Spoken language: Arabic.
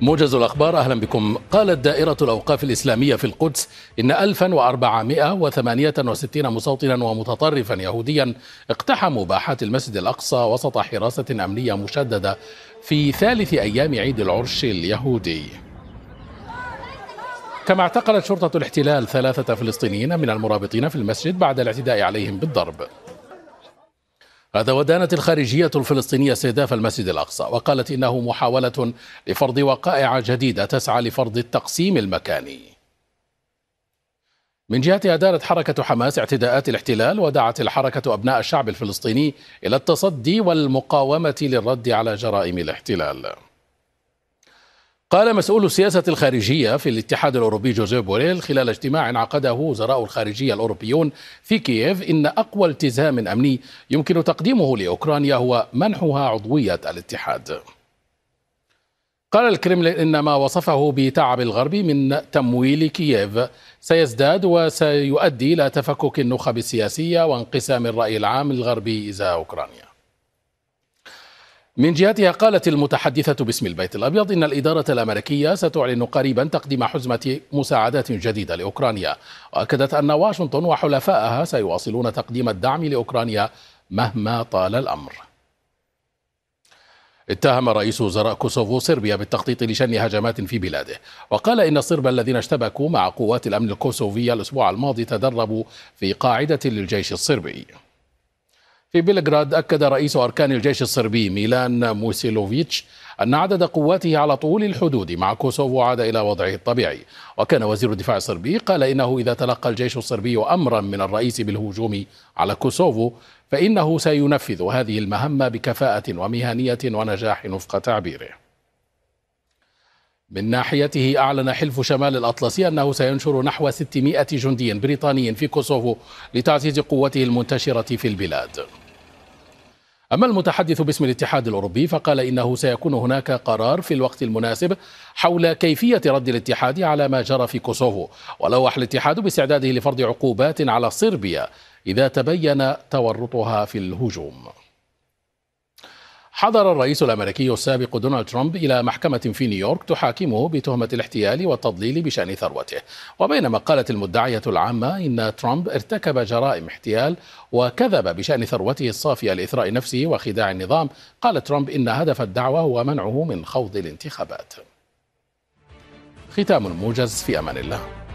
موجز الأخبار أهلا بكم. قالت دائرة الأوقاف الإسلامية في القدس إن 1468 مستوطنا ومتطرفا يهوديا اقتحموا باحات المسجد الأقصى وسط حراسة أمنية مشددة في ثالث أيام عيد العرش اليهودي. كما اعتقلت شرطة الاحتلال ثلاثة فلسطينيين من المرابطين في المسجد بعد الاعتداء عليهم بالضرب. هذا ودانت الخارجية الفلسطينية استهداف المسجد الأقصى وقالت إنه محاولة لفرض وقائع جديدة تسعى لفرض التقسيم المكاني. من جهتها دارت حركة حماس اعتداءات الاحتلال ودعت الحركة أبناء الشعب الفلسطيني إلى التصدي والمقاومة للرد على جرائم الاحتلال. قال مسؤول السياسة الخارجية في الاتحاد الأوروبي جوزيف بوريل خلال اجتماع عقده وزراء الخارجية الأوروبيون في كييف إن أقوى التزام أمني يمكن تقديمه لأوكرانيا هو منحها عضوية الاتحاد. قال الكرملين إن ما وصفه بتعب الغرب من تمويل كييف سيزداد وسيؤدي إلى تفكك النخب السياسية وانقسام الرأي العام الغربي إزاء أوكرانيا. من جهتها قالت المتحدثة باسم البيت الأبيض إن الإدارة الأمريكية ستعلن قريبا تقديم حزمة مساعدات جديدة لأوكرانيا. وأكدت أن واشنطن وحلفائها سيواصلون تقديم الدعم لأوكرانيا مهما طال الأمر. اتهم رئيس وزراء كوسوفو صربيا بالتخطيط لشن هجمات في بلاده. وقال إن الصرب الذين اشتبكوا مع قوات الأمن الكوسوفية الأسبوع الماضي تدربوا في قاعدة للجيش الصربي. في بلغراد أكد رئيس أركان الجيش الصربي ميلان موسيلوفيتش أن عدد قواته على طول الحدود مع كوسوفو عاد إلى وضعه الطبيعي. وكان وزير الدفاع الصربي قال إنه إذا تلقى الجيش الصربي أمرا من الرئيس بالهجوم على كوسوفو فإنه سينفذ هذه المهمة بكفاءة ومهنية ونجاح وفق تعبيره. من ناحيته أعلن حلف شمال الأطلسي أنه سينشر نحو 600 جندي بريطاني في كوسوفو لتعزيز قوته المنتشرة في البلاد. أما المتحدث باسم الاتحاد الأوروبي فقال إنه سيكون هناك قرار في الوقت المناسب حول كيفية رد الاتحاد على ما جرى في كوسوفو ولوح الاتحاد باستعداده لفرض عقوبات على صربيا إذا تبين تورطها في الهجوم. حضر الرئيس الأمريكي السابق دونالد ترامب إلى محكمة في نيويورك تحاكمه بتهمة الاحتيال والتضليل بشأن ثروته. وبينما قالت المدعية العامة إن ترامب ارتكب جرائم احتيال وكذب بشأن ثروته الصافية لإثراء نفسه وخداع النظام. قال ترامب إن هدف الدعوة هو منعه من خوض الانتخابات. ختام الموجز في أمان الله.